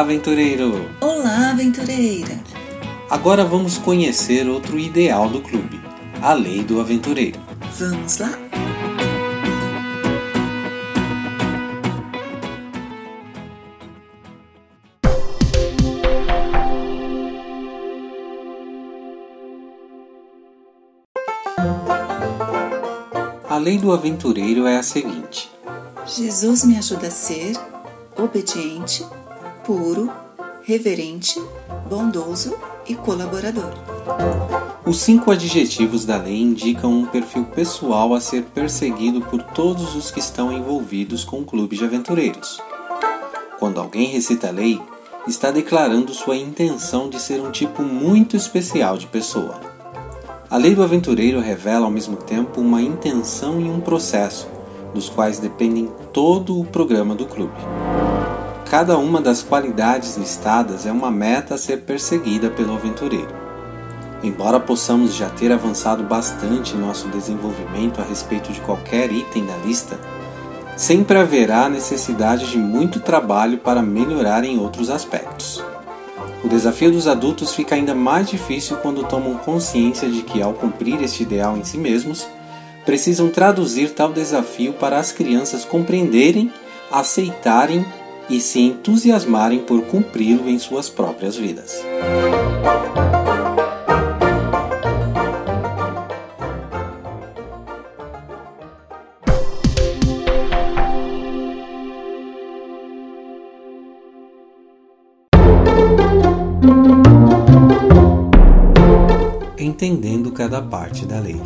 Olá, aventureiro! Olá, aventureira! Agora vamos conhecer outro ideal do clube, a lei do aventureiro. Vamos lá? A lei do aventureiro é a seguinte: Jesus me ajuda a ser obediente, puro, reverente, bondoso e colaborador. Os cinco adjetivos da lei indicam um perfil pessoal a ser perseguido por todos os que estão envolvidos com o clube de aventureiros. Quando alguém recita a lei, está declarando sua intenção de ser um tipo muito especial de pessoa. A lei do aventureiro revela ao mesmo tempo uma intenção e um processo, dos quais dependem todo o programa do clube. Cada uma das qualidades listadas é uma meta a ser perseguida pelo aventureiro. Embora possamos já ter avançado bastante em nosso desenvolvimento a respeito de qualquer item da lista, sempre haverá necessidade de muito trabalho para melhorar em outros aspectos. O desafio dos adultos fica ainda mais difícil quando tomam consciência de que, ao cumprir este ideal em si mesmos, precisam traduzir tal desafio para as crianças compreenderem, aceitarem e se entusiasmarem por cumpri-lo em suas próprias vidas. Entendendo cada parte da lei.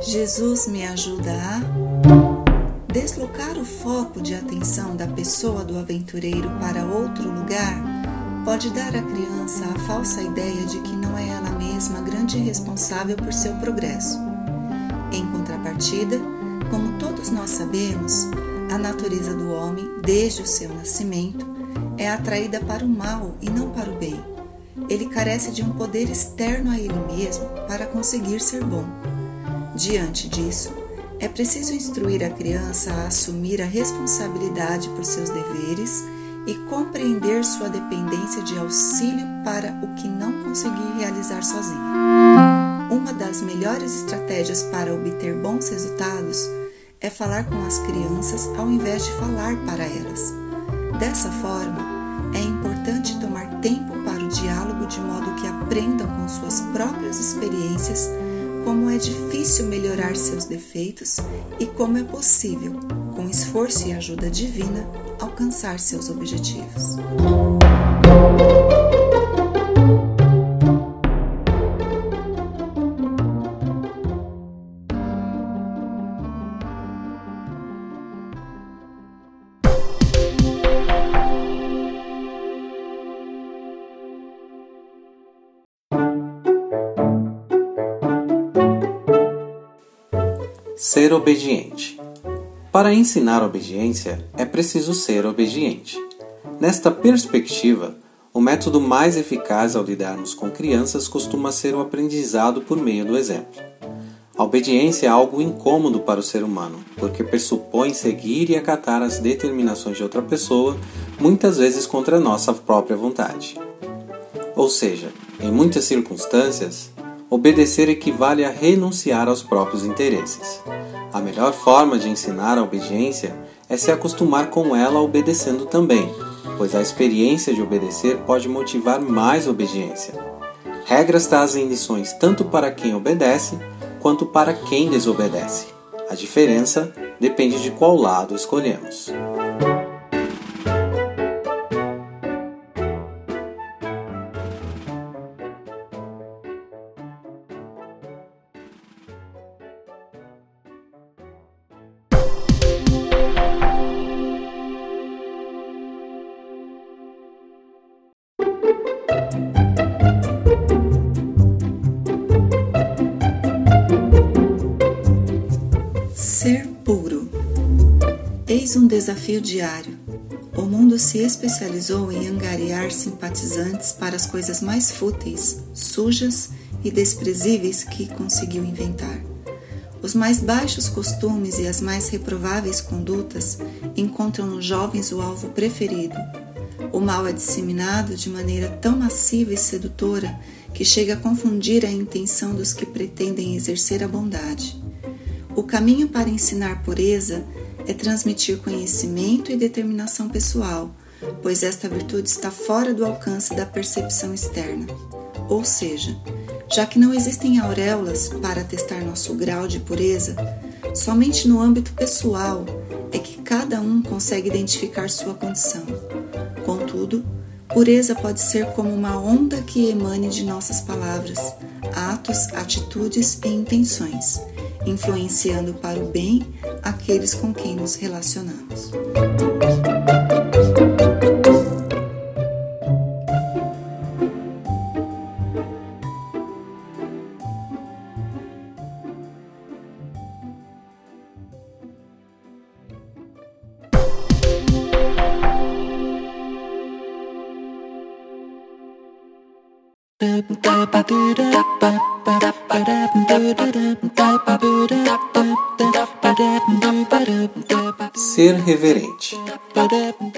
Jesus me ajuda a foco de atenção da pessoa do aventureiro para outro lugar pode dar à criança a falsa ideia de que não é ela mesma grande responsável por seu progresso. Em contrapartida, como todos nós sabemos, a natureza do homem, desde o seu nascimento, é atraída para o mal e não para o bem. Ele carece de um poder externo a ele mesmo para conseguir ser bom. Diante disso, é preciso instruir a criança a assumir a responsabilidade por seus deveres e compreender sua dependência de auxílio para o que não conseguir realizar sozinha. Uma das melhores estratégias para obter bons resultados é falar com as crianças ao invés de falar para elas. Dessa forma, é importante tomar tempo para o diálogo de modo que aprendam com suas próprias experiências como é difícil melhorar seus defeitos e como é possível, com esforço e ajuda divina, alcançar seus objetivos. Ser obediente. Para ensinar obediência, é preciso ser obediente. Nesta perspectiva, o método mais eficaz ao lidarmos com crianças costuma ser o aprendizado por meio do exemplo. A obediência é algo incômodo para o ser humano, porque pressupõe seguir e acatar as determinações de outra pessoa, muitas vezes contra nossa própria vontade. Ou seja, em muitas circunstâncias, Obedecer equivale a renunciar aos próprios interesses. A melhor forma de ensinar a obediência é se acostumar com ela obedecendo também, pois a experiência de obedecer pode motivar mais obediência. Regras trazem lições tanto para quem obedece quanto para quem desobedece. A diferença depende de qual lado escolhemos. Ser puro. Eis um desafio diário. O mundo se especializou em angariar simpatizantes para as coisas mais fúteis, sujas e desprezíveis que conseguiu inventar. Os mais baixos costumes e as mais reprováveis condutas encontram nos jovens o alvo preferido. O mal é disseminado de maneira tão massiva e sedutora que chega a confundir a intenção dos que pretendem exercer a bondade. O caminho para ensinar pureza é transmitir conhecimento e determinação pessoal, pois esta virtude está fora do alcance da percepção externa. Ou seja, já que não existem auréolas para testar nosso grau de pureza, somente no âmbito pessoal é que cada um consegue identificar sua condição. Pureza pode ser como uma onda que emane de nossas palavras, atos, atitudes e intenções, influenciando para o bem aqueles com quem nos relacionamos. Ser reverente.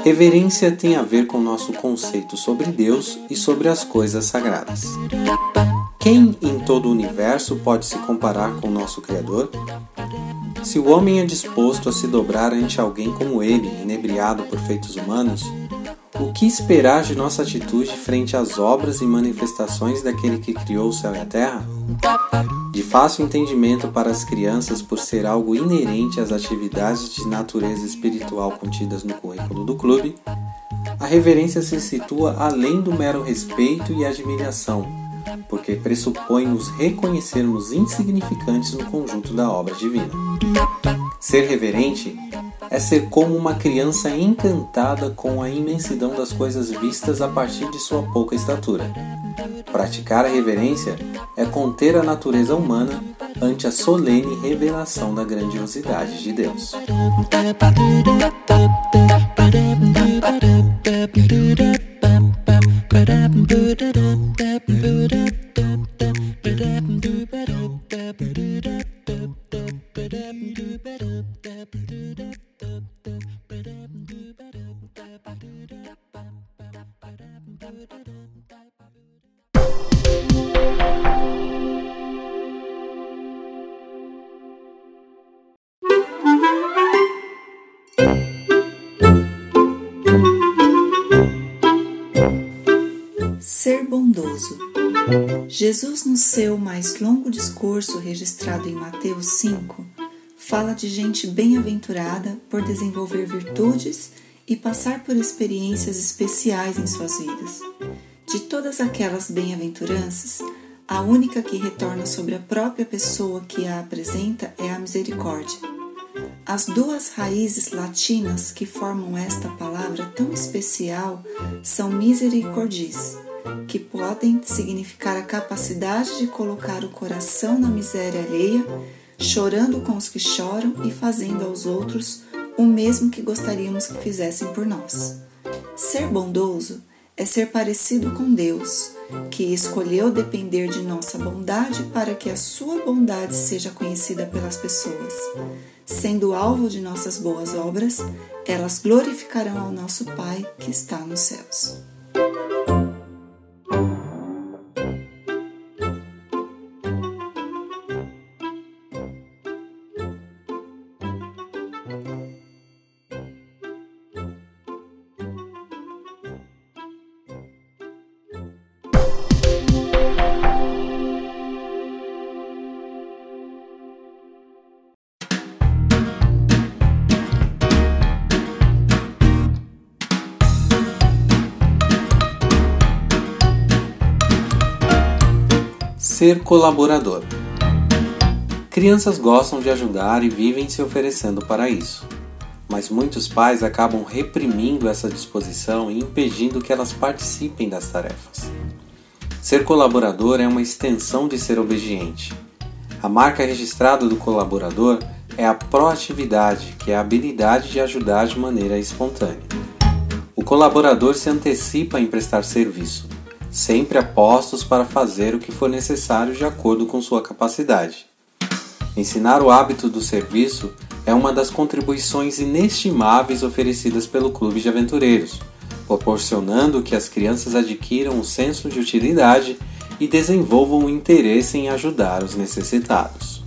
Reverência tem a ver com nosso conceito sobre Deus e sobre as coisas sagradas. Quem em todo o universo pode se comparar com nosso Criador? Se o homem é disposto a se dobrar ante alguém como ele, inebriado por feitos humanos, o que esperar de nossa atitude frente às obras e manifestações daquele que criou o céu e a terra? De fácil entendimento para as crianças por ser algo inerente às atividades de natureza espiritual contidas no currículo do clube, a reverência se situa além do mero respeito e admiração, porque pressupõe nos reconhecermos insignificantes no conjunto da obra divina. Ser reverente é ser como uma criança encantada com a imensidão das coisas vistas a partir de sua pouca estatura. Praticar a reverência é conter a natureza humana ante a solene revelação da grandiosidade de Deus. Jesus, no seu mais longo discurso registrado em Mateus 5, fala de gente bem-aventurada por desenvolver virtudes e passar por experiências especiais em suas vidas. De todas aquelas bem-aventuranças, a única que retorna sobre a própria pessoa que a apresenta é a misericórdia. As duas raízes latinas que formam esta palavra tão especial são misericordis, que podem significar a capacidade de colocar o coração na miséria alheia, chorando com os que choram e fazendo aos outros o mesmo que gostaríamos que fizessem por nós. Ser bondoso é ser parecido com Deus, que escolheu depender de nossa bondade para que a sua bondade seja conhecida pelas pessoas. Sendo alvo de nossas boas obras, elas glorificarão ao nosso Pai que está nos céus. Ser colaborador. Crianças gostam de ajudar e vivem se oferecendo para isso, mas muitos pais acabam reprimindo essa disposição e impedindo que elas participem das tarefas. Ser colaborador é uma extensão de ser obediente. A marca registrada do colaborador é a proatividade, que é a habilidade de ajudar de maneira espontânea. O colaborador se antecipa em prestar serviço sempre apostos para fazer o que for necessário de acordo com sua capacidade. Ensinar o hábito do serviço é uma das contribuições inestimáveis oferecidas pelo Clube de Aventureiros, proporcionando que as crianças adquiram um senso de utilidade e desenvolvam um interesse em ajudar os necessitados.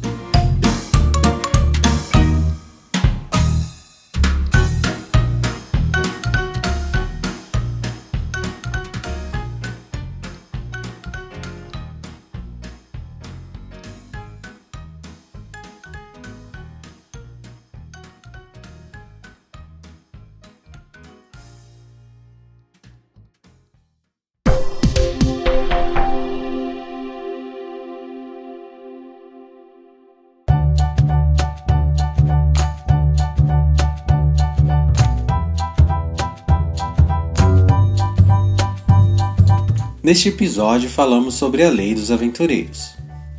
Neste episódio falamos sobre a Lei dos Aventureiros.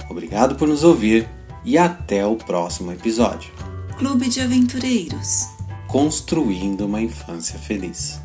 Obrigado por nos ouvir e até o próximo episódio. Clube de Aventureiros Construindo uma Infância Feliz.